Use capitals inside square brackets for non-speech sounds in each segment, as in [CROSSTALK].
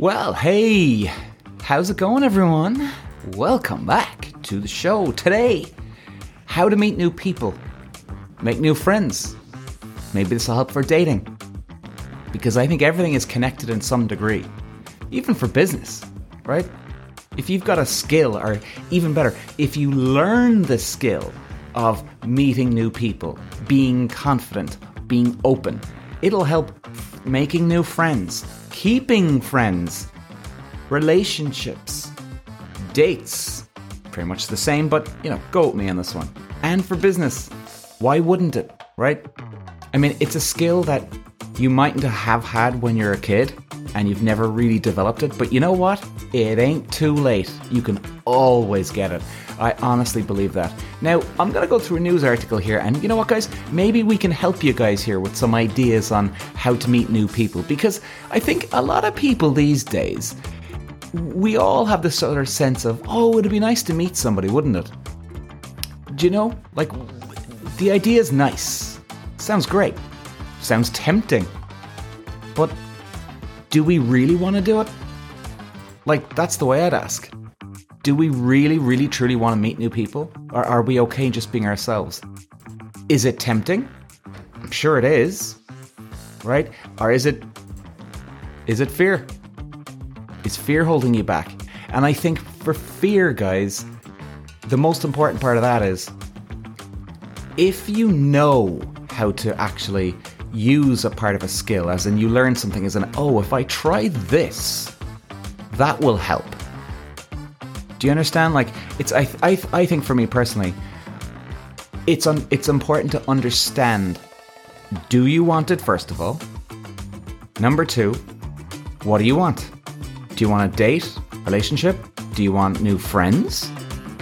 Well, hey, how's it going, everyone? Welcome back to the show today. How to meet new people, make new friends. Maybe this will help for dating. Because I think everything is connected in some degree, even for business, right? If you've got a skill, or even better, if you learn the skill of meeting new people, being confident, being open, it'll help making new friends, keeping friends, relationships, dates. Pretty much the same, but you know, go with me on this one. And for business, why wouldn't it, right? I mean, it's a skill that you mightn't have had when you're a kid and you've never really developed it, but you know what? It ain't too late. You can always get it. I honestly believe that. Now, I'm going to go through a news article here, and you know what, guys? Maybe we can help you guys here with some ideas on how to meet new people because I think a lot of people these days, we all have this sort of sense of, oh, it'd be nice to meet somebody, wouldn't it? Do you know? Like, the idea is nice. Sounds great. Sounds tempting. But do we really want to do it? Like, that's the way I'd ask. Do we really, really, truly want to meet new people? Or are we okay just being ourselves? Is it tempting? I'm sure it is. Right? Or is it is it fear? Is fear holding you back? And I think for fear, guys, the most important part of that is if you know how to actually use a part of a skill, as in you learn something, as in, oh, if I try this, that will help. Do you understand? Like, it's I I, I think for me personally, it's un, it's important to understand. Do you want it first of all? Number two, what do you want? Do you want a date, relationship? Do you want new friends?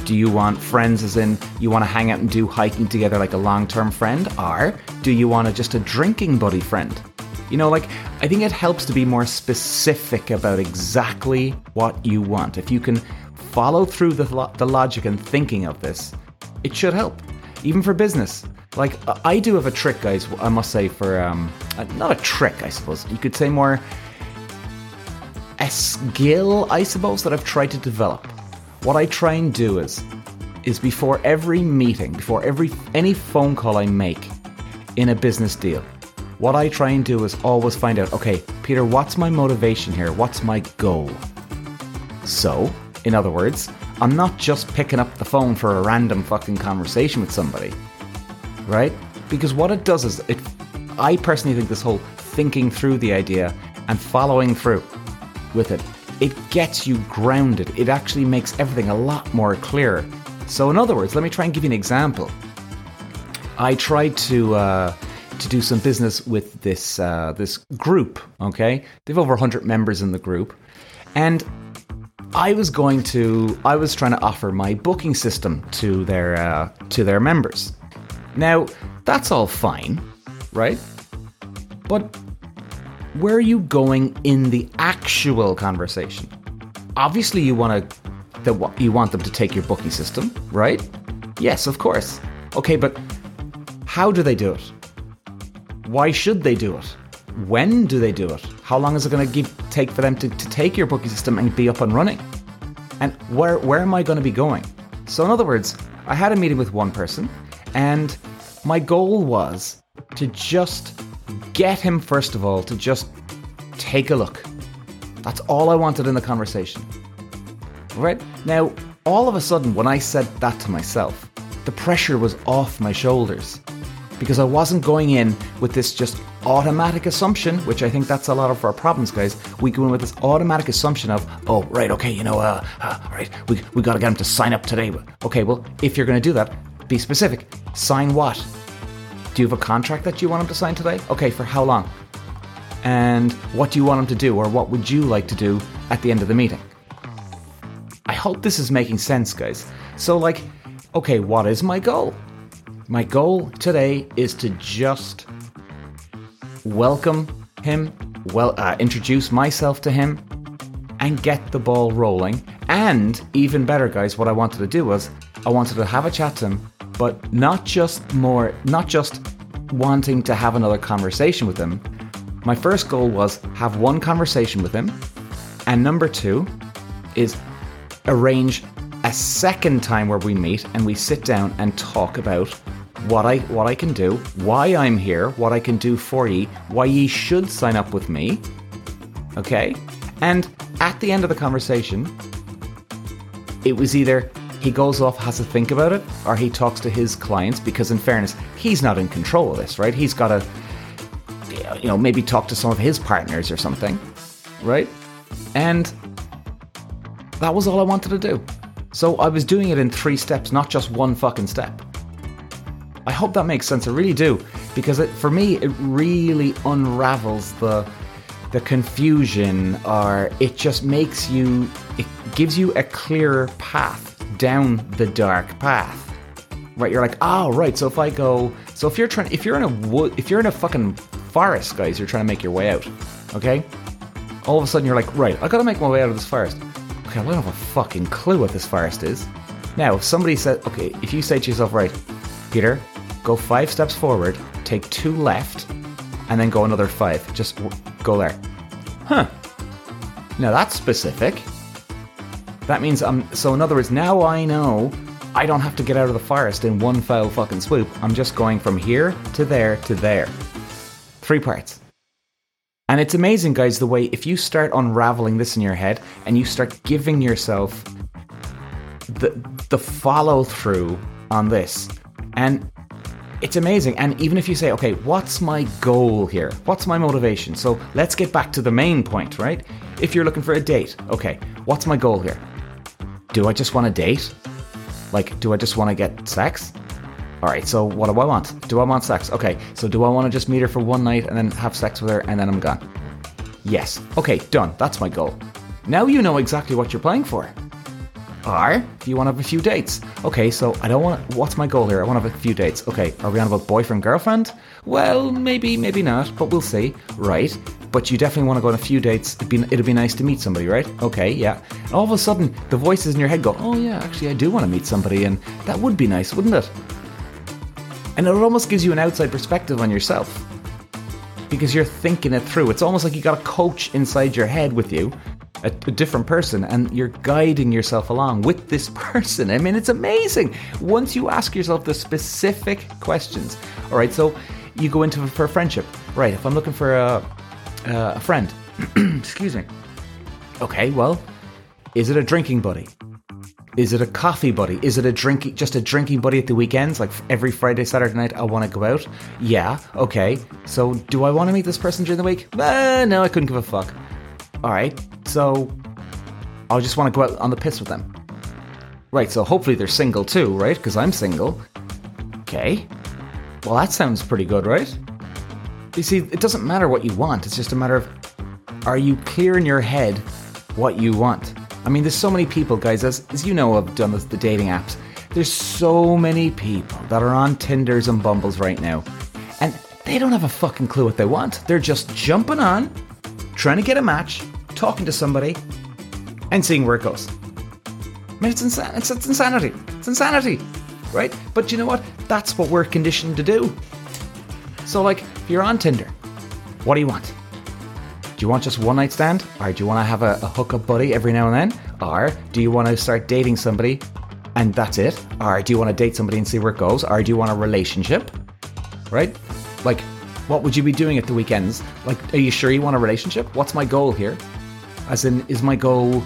Do you want friends as in you want to hang out and do hiking together like a long term friend? Or do you want a, just a drinking buddy friend? You know, like, I think it helps to be more specific about exactly what you want. If you can follow through the, lo- the logic and thinking of this, it should help, even for business. Like, I do have a trick, guys, I must say, for, um, not a trick, I suppose. You could say more a skill, I suppose, that I've tried to develop. What I try and do is, is before every meeting, before every any phone call I make in a business deal, what I try and do is always find out, okay, Peter, what's my motivation here? What's my goal? So, in other words, I'm not just picking up the phone for a random fucking conversation with somebody, right? Because what it does is, it. I personally think this whole thinking through the idea and following through with it, it gets you grounded. It actually makes everything a lot more clear. So, in other words, let me try and give you an example. I tried to uh, to do some business with this uh, this group. Okay, they've over 100 members in the group, and I was going to I was trying to offer my booking system to their uh, to their members. Now that's all fine, right? But where are you going in the actual conversation? Obviously, you want to that you want them to take your booking system, right? Yes, of course. Okay, but how do they do it? Why should they do it? When do they do it? How long is it going to take for them to, to take your booking system and be up and running? And where, where am I going to be going? So, in other words, I had a meeting with one person, and my goal was to just get him, first of all, to just take a look. That's all I wanted in the conversation. Right? Now, all of a sudden, when I said that to myself, the pressure was off my shoulders because I wasn't going in with this just automatic assumption, which I think that's a lot of our problems, guys. We go in with this automatic assumption of, oh, right, okay, you know, uh, uh right, we, we got to get them to sign up today. Okay, well, if you're going to do that, be specific. Sign what? Do you have a contract that you want him to sign today? Okay, for how long? And what do you want him to do, or what would you like to do at the end of the meeting? I hope this is making sense, guys. So, like, okay, what is my goal? My goal today is to just welcome him, well, uh, introduce myself to him, and get the ball rolling. And even better, guys, what I wanted to do was I wanted to have a chat to him, but not just more, not just wanting to have another conversation with him. My first goal was have one conversation with him, And number two is arrange a second time where we meet and we sit down and talk about what I what I can do, why I'm here, what I can do for ye, why ye should sign up with me. Okay? And at the end of the conversation, it was either he goes off, has to think about it, or he talks to his clients because, in fairness, he's not in control of this, right? He's got to, you know, maybe talk to some of his partners or something, right? And that was all I wanted to do. So I was doing it in three steps, not just one fucking step. I hope that makes sense. I really do, because it, for me, it really unravels the the confusion, or it just makes you. It gives you a clearer path down the dark path. Right, you're like, oh right. So if I go, so if you're trying, if you're in a wood, if you're in a fucking forest, guys, you're trying to make your way out. Okay. All of a sudden, you're like, right, I gotta make my way out of this forest. Okay, I don't have a fucking clue what this forest is. Now, if somebody said, okay, if you say to yourself, right, Peter, go five steps forward, take two left, and then go another five. Just w- go there. Huh. Now that's specific. That means I'm. So in other words, now I know I don't have to get out of the forest in one foul fucking swoop. I'm just going from here to there to there. Three parts. And it's amazing, guys, the way if you start unraveling this in your head and you start giving yourself the the follow through on this, and it's amazing. And even if you say, okay, what's my goal here? What's my motivation? So let's get back to the main point, right? If you're looking for a date, okay, what's my goal here? Do I just want to date? Like, do I just want to get sex? All right, so what do I want? Do I want sex? Okay, so do I want to just meet her for one night and then have sex with her and then I'm gone? Yes. Okay, done. That's my goal. Now you know exactly what you're playing for. Or, do you want to have a few dates? Okay, so I don't want. What's my goal here? I want to have a few dates. Okay, are we on about boyfriend girlfriend? Well, maybe, maybe not, but we'll see. Right but you definitely want to go on a few dates. It'd be, it'd be nice to meet somebody, right? Okay, yeah. And all of a sudden, the voices in your head go, oh, yeah, actually, I do want to meet somebody, and that would be nice, wouldn't it? And it almost gives you an outside perspective on yourself because you're thinking it through. It's almost like you got a coach inside your head with you, a, a, different person, and you're guiding yourself along with this [LAUGHS] person. I mean, it's amazing. Once you ask yourself the specific questions, all right, so you go into for a friendship, right? If I'm looking for a uh, a friend. [CLEARS THROAT] Excuse me. Okay, well, is it a drinking buddy? Is it a coffee buddy? Is it a drinking just a drinking buddy at the weekends? Like every Friday, Saturday night, I want to go out. Yeah, okay. So do I want to meet this person during the week? Uh, no, I couldn't give a fuck. All right, so I'll just want to go out on the piss with them. Right, so hopefully they're single too, right? Because I'm single. Okay. Well, that sounds pretty good, right? You see, it doesn't matter what you want. It's just a matter of are you clear in your head what you want? I mean, there's so many people, guys, as, as you know, have done this, the dating apps. There's so many people that are on Tinders and Bumbles right now, and they don't have a fucking clue what they want. They're just jumping on, trying to get a match, talking to somebody, and seeing where it goes. I mean, it's, insa- it's, it's insanity. It's insanity, right? But you know what? That's what we're conditioned to do. So, like, if you're on Tinder, what do you want? Do you want just one night stand? Or do you want to have a, a hookup buddy every now and then? Or do you want to start dating somebody and that's it? Or do you want to date somebody and see where it goes? Or do you want a relationship? Right? Like, what would you be doing at the weekends? Like, are you sure you want a relationship? What's my goal here? As in, is my goal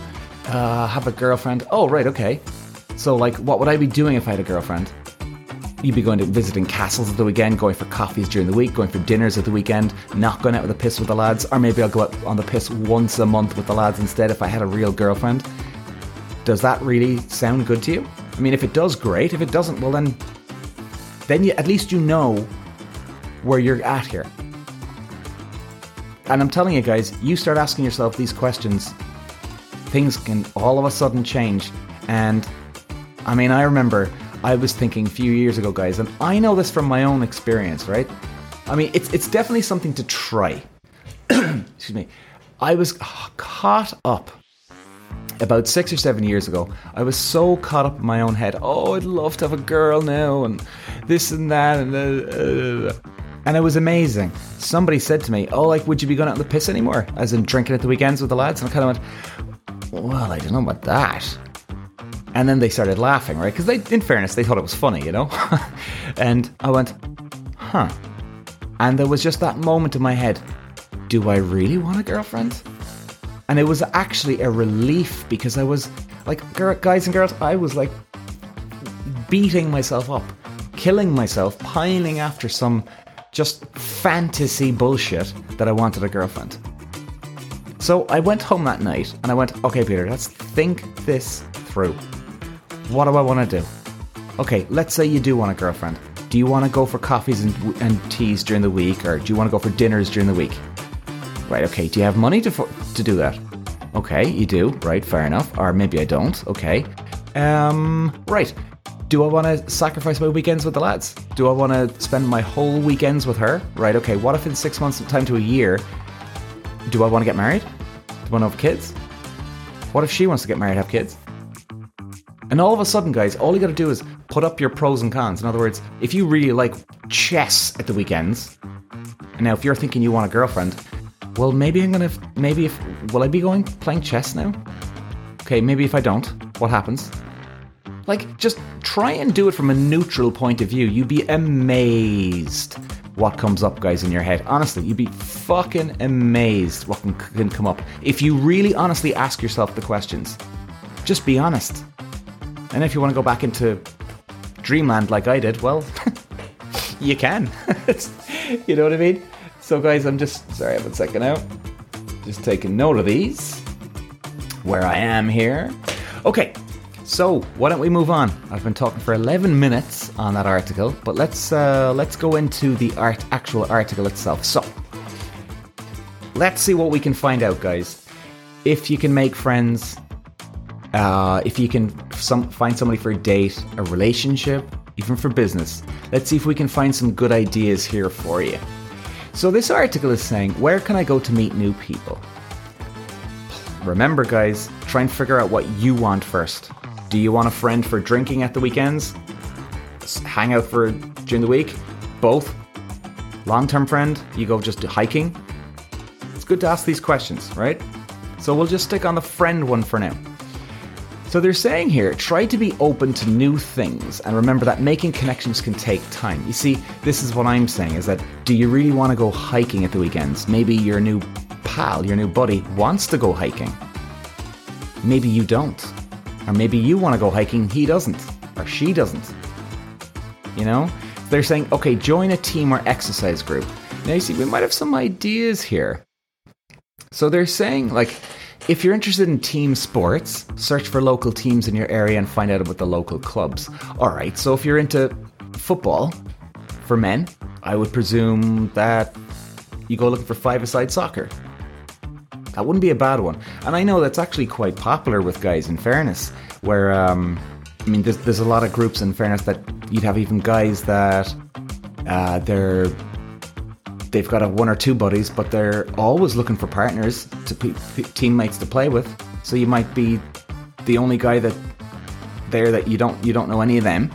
uh, have a girlfriend? Oh, right, okay. So, like, what would I be doing if I had a girlfriend? You'd be going to visiting castles at the weekend, going for coffees during the week, going for dinners at the weekend, not going out with a piss with the lads, or maybe I'll go out on the piss once a month with the lads instead if I had a real girlfriend. Does that really sound good to you? I mean, if it does, great. If it doesn't, well then, then you, at least you know where you're at here. And I'm telling you guys, you start asking yourself these questions, things can all of a sudden change. And I mean, I remember I was thinking a few years ago, guys, and I know this from my own experience, right? I mean, it's it's definitely something to try. [CLEARS THROAT] Excuse me. I was caught up about six or seven years ago. I was so caught up in my own head. Oh, I'd love to have a girl now, and this and that, and uh, uh, And it was amazing. Somebody said to me, Oh, like, would you be going out on the piss anymore? As in drinking at the weekends with the lads? And I kind of went, Well, I don't know about that. And then they started laughing, right? Because they, in fairness, they thought it was funny, you know? [LAUGHS] and I went, Huh. And there was just that moment in my head Do I really want a girlfriend? And it was actually a relief because I was like, guys and girls, I was like beating myself up, killing myself, pining after some just fantasy bullshit that I wanted a girlfriend. So I went home that night and I went, okay, Peter, let's think this through. What do I want to do? Okay, let's say you do want a girlfriend. Do you want to go for coffees and, and teas during the week, or do you want to go for dinners during the week? Right, okay, do you have money to, to do that? Okay, you do, right, fair enough. Or maybe I don't, okay. Um, right, do I want to sacrifice my weekends with the lads? Do I want to spend my whole weekends with her? Right, okay, what if in six months' time to a year, do I want to get married? Do I want to have kids? What if she wants to get married, have kids? And all of a sudden, guys, all you got to do is put up your pros and cons. In other words, if you really like chess at the weekends, and now if you're thinking you want a girlfriend, well, maybe I'm gonna, maybe if, will I be going playing chess now? Okay, maybe if I don't, what happens? Like, just try and do it from a neutral point of view. You'd be amazed what comes up, guys, in your head. Honestly, you'd be fucking amazed what can, can come up. If you really honestly ask yourself the questions, just be honest. And if you want to go back into dreamland like I did, well, [LAUGHS] you can. [LAUGHS] you know what I mean? So, guys, I'm just sorry, I have a second out. Just taking note of these. Where I am here. Okay, so why don't we move on? I've been talking for 11 minutes on that article, but let's uh, let's go into the art actual article itself. So let's see what we can find out, guys. If you can make friends, uh, if you can some, find somebody for a date, a relationship, even for business. Let's see if we can find some good ideas here for you. So this article is saying, where can I go to meet new people? Remember, guys, try and figure out what you want first. Do you want a friend for drinking at the weekends? Hang out for during the week? Both? Long term friend? You go just hiking? It's good to ask these questions, right? So we'll just stick on the friend one for now. So they're saying here, try to be open to new things and remember that making connections can take time. You see, this is what I'm saying is that do you really want to go hiking at the weekends? Maybe your new pal, your new buddy wants to go hiking. Maybe you don't. Or maybe you want to go hiking, he doesn't, or she doesn't. You know? They're saying, okay, join a team or exercise group. Now, you see, we might have some ideas here. So they're saying, like, if you're interested in team sports, search for local teams in your area and find out about the local clubs. All right, so if you're into football for men, I would presume that you go looking for five-a-side soccer. That wouldn't be a bad one. And I know that's actually quite popular with guys, in fairness, where, um, I mean, there's, there's a lot of groups, in fairness, that you'd have even guys that uh, they're they've got a one or two buddies, but they're always looking for partners to teammates to play with. So you might be the only guy that there that you don't you don't know any of them.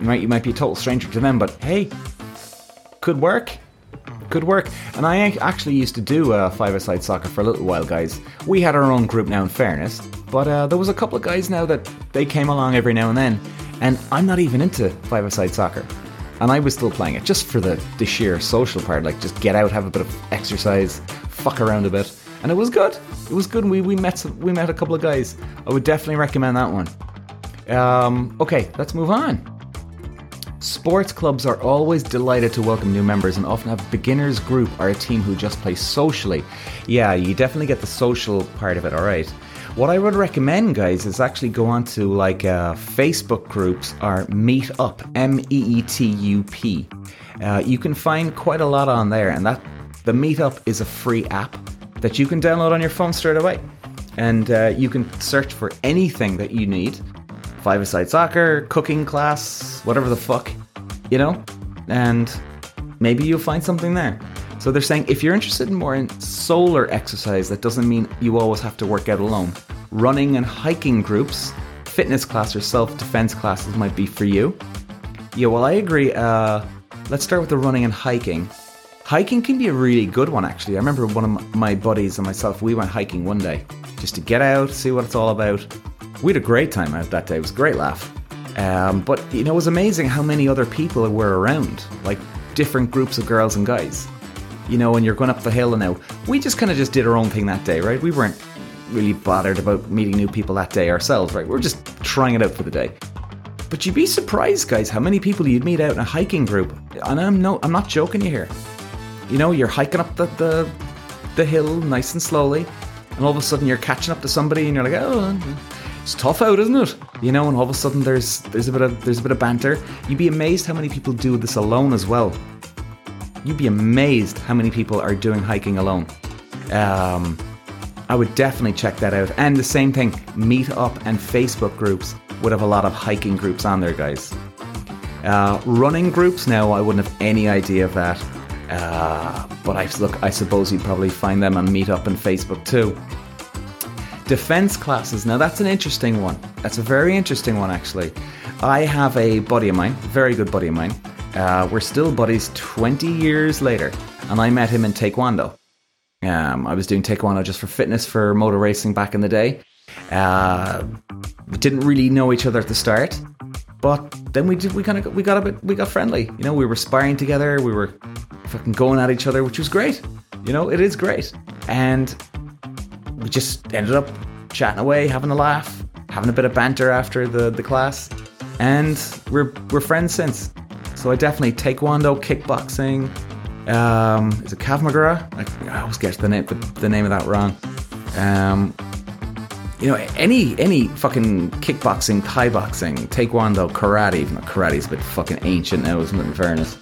Right, you might be a total stranger to them, but hey, could work could work. And I actually used to do uh, five-a-side soccer for a little while, guys. We had our own group now, in fairness, but uh, there was a couple of guys now that they came along every now and then, and I'm not even into five-a-side soccer. And I was still playing it just for the, the sheer social part, like just get out, have a bit of exercise, fuck around a bit, and it was good. It was good. We we met we met a couple of guys. I would definitely recommend that one. Um, okay, let's move on. Sports clubs are always delighted to welcome new members and often have beginners group or a team who just play socially. Yeah, you definitely get the social part of it, alright. What I would recommend, guys, is actually go on to like uh, Facebook groups or Meetup, M E E T U P. Uh, you can find quite a lot on there, and that the Meetup is a free app that you can download on your phone straight away, and uh, you can search for anything that you need five-a-side soccer, cooking class, whatever the fuck, you know? And maybe you'll find something there. So they're saying if you're interested in more in solar exercise, that doesn't mean you always have to work out alone. Running and hiking groups, fitness class or self-defense classes might be for you. Yeah, well, I agree. Uh, let's start with the running and hiking. Hiking can be a really good one, actually. I remember one of my buddies and myself, we went hiking one day just to get out, see what it's all about. We had a great time out that day. It was a great laugh. Um, but, you know, it was amazing how many other people were around, like different groups of girls and guys. You know, when you're going up the hill and now, we just kind of just did our own thing that day, right? We weren't really bothered about meeting new people that day ourselves, right? We we're just trying it out for the day. But you'd be surprised, guys, how many people you'd meet out in a hiking group. And I'm no, I'm not joking you here. You know, you're hiking up the, the, the hill nice and slowly, and all of a sudden you're catching up to somebody, and you're like, oh, it's tough out, isn't it? You know, and all of a sudden there's there's a bit of there's a bit of banter. You'd be amazed how many people do this alone as well. You'd be amazed how many people are doing hiking alone. Um, I would definitely check that out. And the same thing, Meetup and Facebook groups would have a lot of hiking groups on there, guys. Uh, running groups, now I wouldn't have any idea of that. Uh, but I look, I suppose you'd probably find them on Meetup and Facebook too. Defense classes. Now that's an interesting one. That's a very interesting one, actually. I have a buddy of mine, very good buddy of mine. Uh, we're still buddies 20 years later, and I met him in Taekwondo. Um, I was doing Taekwondo just for fitness for motor racing back in the day. Uh, we didn't really know each other at the start, but then we did. We kind of we got a bit we got friendly. You know, we were sparring together. We were fucking going at each other, which was great. You know, it is great, and we just ended up chatting away, having a laugh, having a bit of banter after the, the class, and we're we're friends since. So I definitely taekwondo, kickboxing. Um, is it? I, I always get the name the, name of that wrong. Um, you know, any any fucking kickboxing, Thai boxing, taekwondo, karate. Even karate's a bit fucking ancient now, isn't it? In fairness.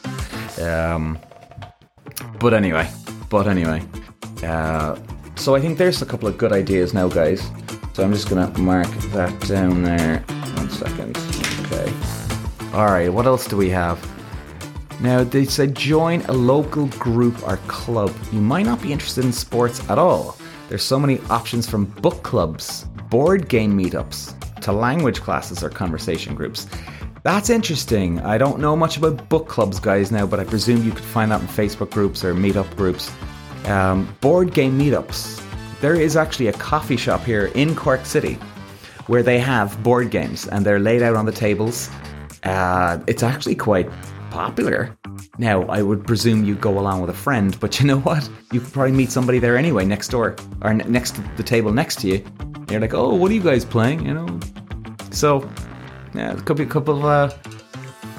Um, but anyway, but anyway. Uh, so I think there's a couple of good ideas now, guys. So I'm just gonna mark that down there. One second. Okay. All right. What else do we have? Now they said join a local group or club. You might not be interested in sports at all. There's so many options from book clubs, board game meetups, to language classes or conversation groups. That's interesting. I don't know much about book clubs, guys, now, but I presume you could find that in Facebook groups or meetup groups. Um, board game meetups. There is actually a coffee shop here in Cork City where they have board games and they're laid out on the tables. Uh, it's actually quite popular. Now, I would presume you go along with a friend, but you know what? You could probably meet somebody there anyway, next door, or next to the table next to you. You're like, oh, what are you guys playing? You know? So, yeah, could be a couple of uh,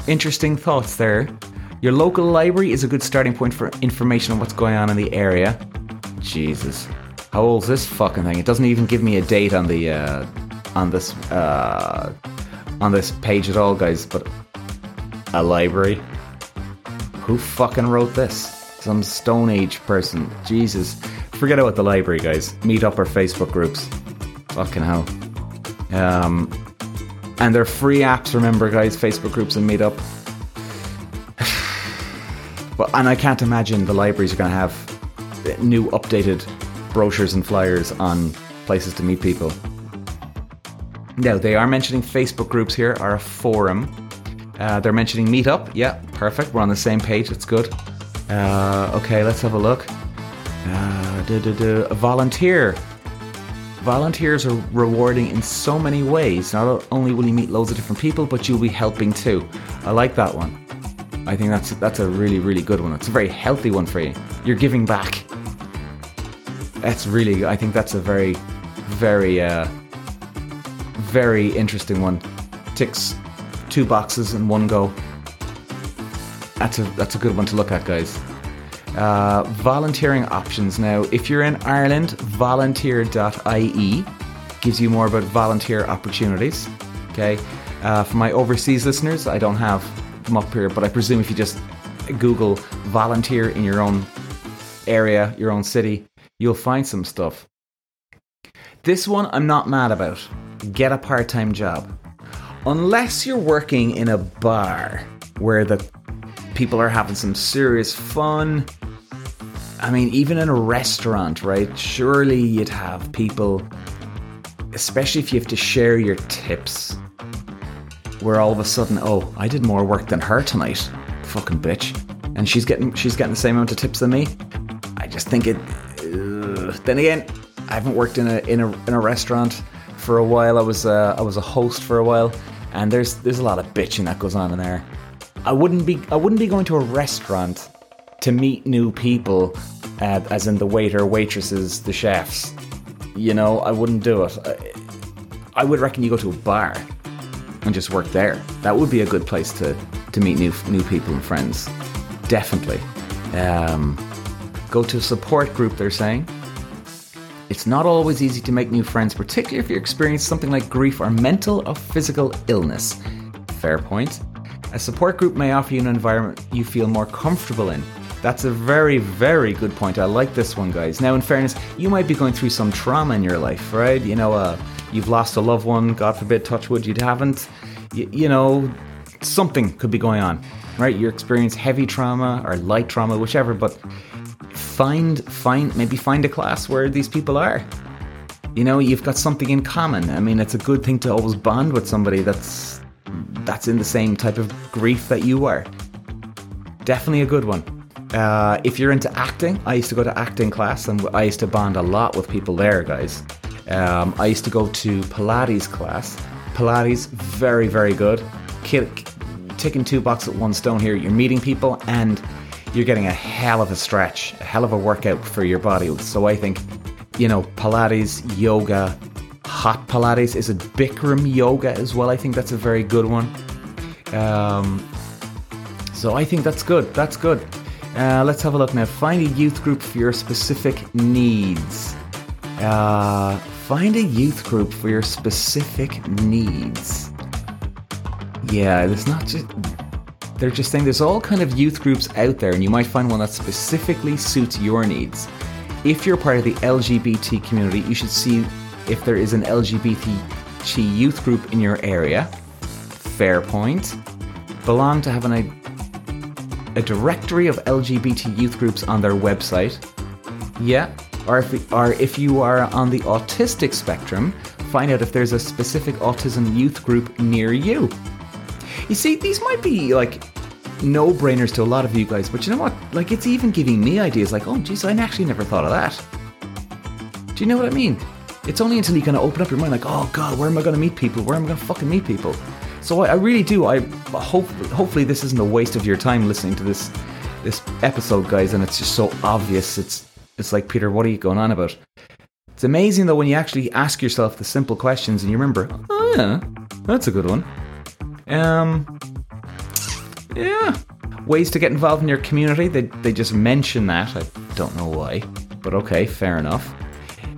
interesting thoughts there. Your local library is a good starting point for information on what's going on in the area. Jesus. How old's this fucking thing? It doesn't even give me a date on the uh, on this uh, on this page at all, guys. But a library. Who fucking wrote this? Some Stone Age person. Jesus. Forget about the library, guys. Meet up our Facebook groups. Fucking hell. Um, and they're free apps, remember, guys. Facebook groups and Meetup. [SIGHS] but and I can't imagine the libraries are going to have new updated brochures and flyers on places to meet people. Now they are mentioning Facebook groups here are a forum uh, they're mentioning Meetup. Yeah, perfect. We're on the same page. It's good. Uh, okay, let's have a look. Uh. Volunteer. Volunteers are rewarding in so many ways. Not only will you meet loads of different people, but you'll be helping too. I like that one. I think that's that's a really really good one. It's a very healthy one for you. You're giving back. That's really. I think that's a very, very, uh, very interesting one. Ticks two boxes in one go. That's a that's a good one to look at, guys. Uh, volunteering options now. If you're in Ireland, volunteer.ie gives you more about volunteer opportunities. Okay. Uh, for my overseas listeners, I don't have them up here, but I presume if you just Google volunteer in your own area, your own city, you'll find some stuff. This one I'm not mad about. Get a part time job unless you're working in a bar where the people are having some serious fun. I mean, even in a restaurant, right? Surely you'd have people, especially if you have to share your tips, where all of a sudden, oh, I did more work than her tonight. Fucking bitch. and she's getting she's getting the same amount of tips than me. I just think it. Then again, I haven't worked in a in a in a restaurant for a while. I was uh, I was a host for a while, and there's there's a lot of bitching that goes on in there. I wouldn't be I wouldn't be going to a restaurant to meet new people, uh, as in the waiter, waitresses, the chefs. You know, I wouldn't do it. I, I would reckon you go to a bar and just work there. That would be a good place to to meet new new people and friends. Definitely. Um, go to a support group. They're saying. It's not always easy to make new friends, particularly if you experience something like grief or mental or physical illness. Fair point. A support group may offer you an environment you feel more comfortable in. That's a very, very good point. I like this one, guys. Now, in fairness, you might be going through some trauma in your life, right? You know, uh, you've lost a loved one, God forbid, touch wood, you haven't. Y- you know, something could be going on, right? You experience heavy trauma or light trauma, whichever, but find find maybe find a class where these people are. You know, you've got something in common. I mean, it's a good thing to always bond with somebody that's that's in the same type of grief that you are. Definitely a good one. Uh, if you're into acting, I used to go to acting class and I used to bond a lot with people there, guys. Um, I used to go to Pilates class. Pilates, very, very good. Kill, taking two bucks at one stone here. You're meeting people and you're getting a hell of a stretch, a hell of a workout for your body. So I think, you know, Pilates, yoga, hot Pilates. Is it Bikram yoga as well? I think that's a very good one. Um, so I think that's good. That's good. Uh, let's have a look now. Find a youth group for your specific needs. Uh, find a youth group for your specific needs. Yeah, it's not just they're just saying there's all kind of youth groups out there, and you might find one that specifically suits your needs. If you're part of the LGBT community, you should see if there is an LGBT youth group in your area. Fair point. Belong to having a, a directory of LGBT youth groups on their website. Yeah. Or if, or if you are on the autistic spectrum, find out if there's a specific autism youth group near you. You see, these might be like no brainers to a lot of you guys, but you know what? Like, it's even giving me ideas like, oh, geez, I actually never thought of that. Do you know what I mean? It's only until you kind of open up your mind, like, oh god, where am I going to meet people? Where am I going to fucking meet people? So I, I really do. I hope, hopefully, this isn't a waste of your time listening to this this episode, guys. And it's just so obvious. It's it's like Peter, what are you going on about? It's amazing though when you actually ask yourself the simple questions and you remember, oh yeah, that's a good one. Um, yeah. Ways to get involved in your community. They, they just mention that. I don't know why. But okay, fair enough.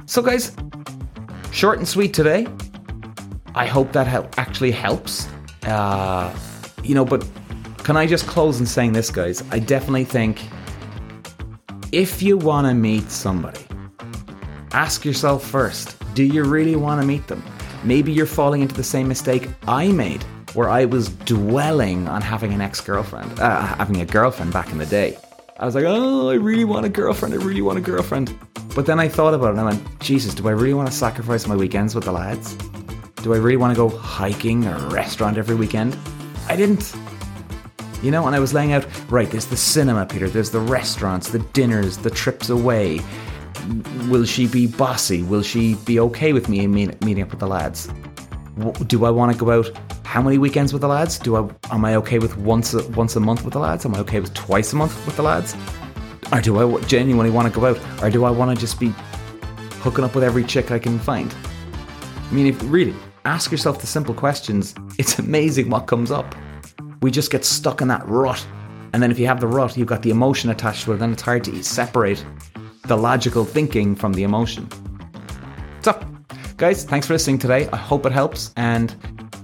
So, guys, short and sweet today. I hope that actually helps. Uh, you know, but can I just close in saying this, guys? I definitely think if you want to meet somebody, ask yourself first do you really want to meet them? Maybe you're falling into the same mistake I made where I was dwelling on having an ex girlfriend, uh, having a girlfriend back in the day. I was like, oh, I really want a girlfriend. I really want a girlfriend. But then I thought about it and I went, Jesus, do I really want to sacrifice my weekends with the lads? Do I really want to go hiking or a restaurant every weekend? I didn't. You know, and I was laying out, right, there's the cinema, Peter, there's the restaurants, the dinners, the trips away. Will she be bossy? Will she be okay with me meeting up with the lads? Do I want to go out how many weekends with the lads? Do I am I okay with once a, once a month with the lads? Am I okay with twice a month with the lads? Or do I genuinely want to go out? Or do I want to just be hooking up with every chick I can find? I mean, if really ask yourself the simple questions, it's amazing what comes up. We just get stuck in that rut. And then if you have the rut, you've got the emotion attached to it, then it's hard to separate the logical thinking from the emotion. So, guys, thanks for listening today. I hope it helps. And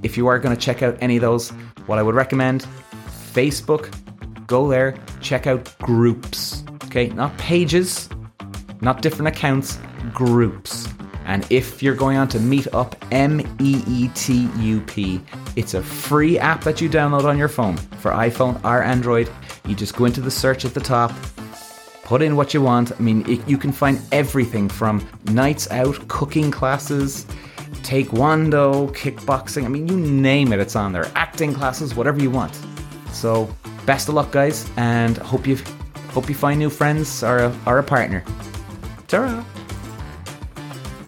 if you are going to check out any of those, what I would recommend Facebook, go there, check out groups. Okay, not pages, not different accounts, groups. And if you're going on to Meetup, M E E T U P, it's a free app that you download on your phone for iPhone or Android. You just go into the search at the top, put in what you want. I mean, it, you can find everything from nights out, cooking classes, taekwondo, kickboxing. I mean, you name it, it's on there. Acting classes, whatever you want. So best of luck, guys, and hope you hope you find new friends or a, or a partner. Ta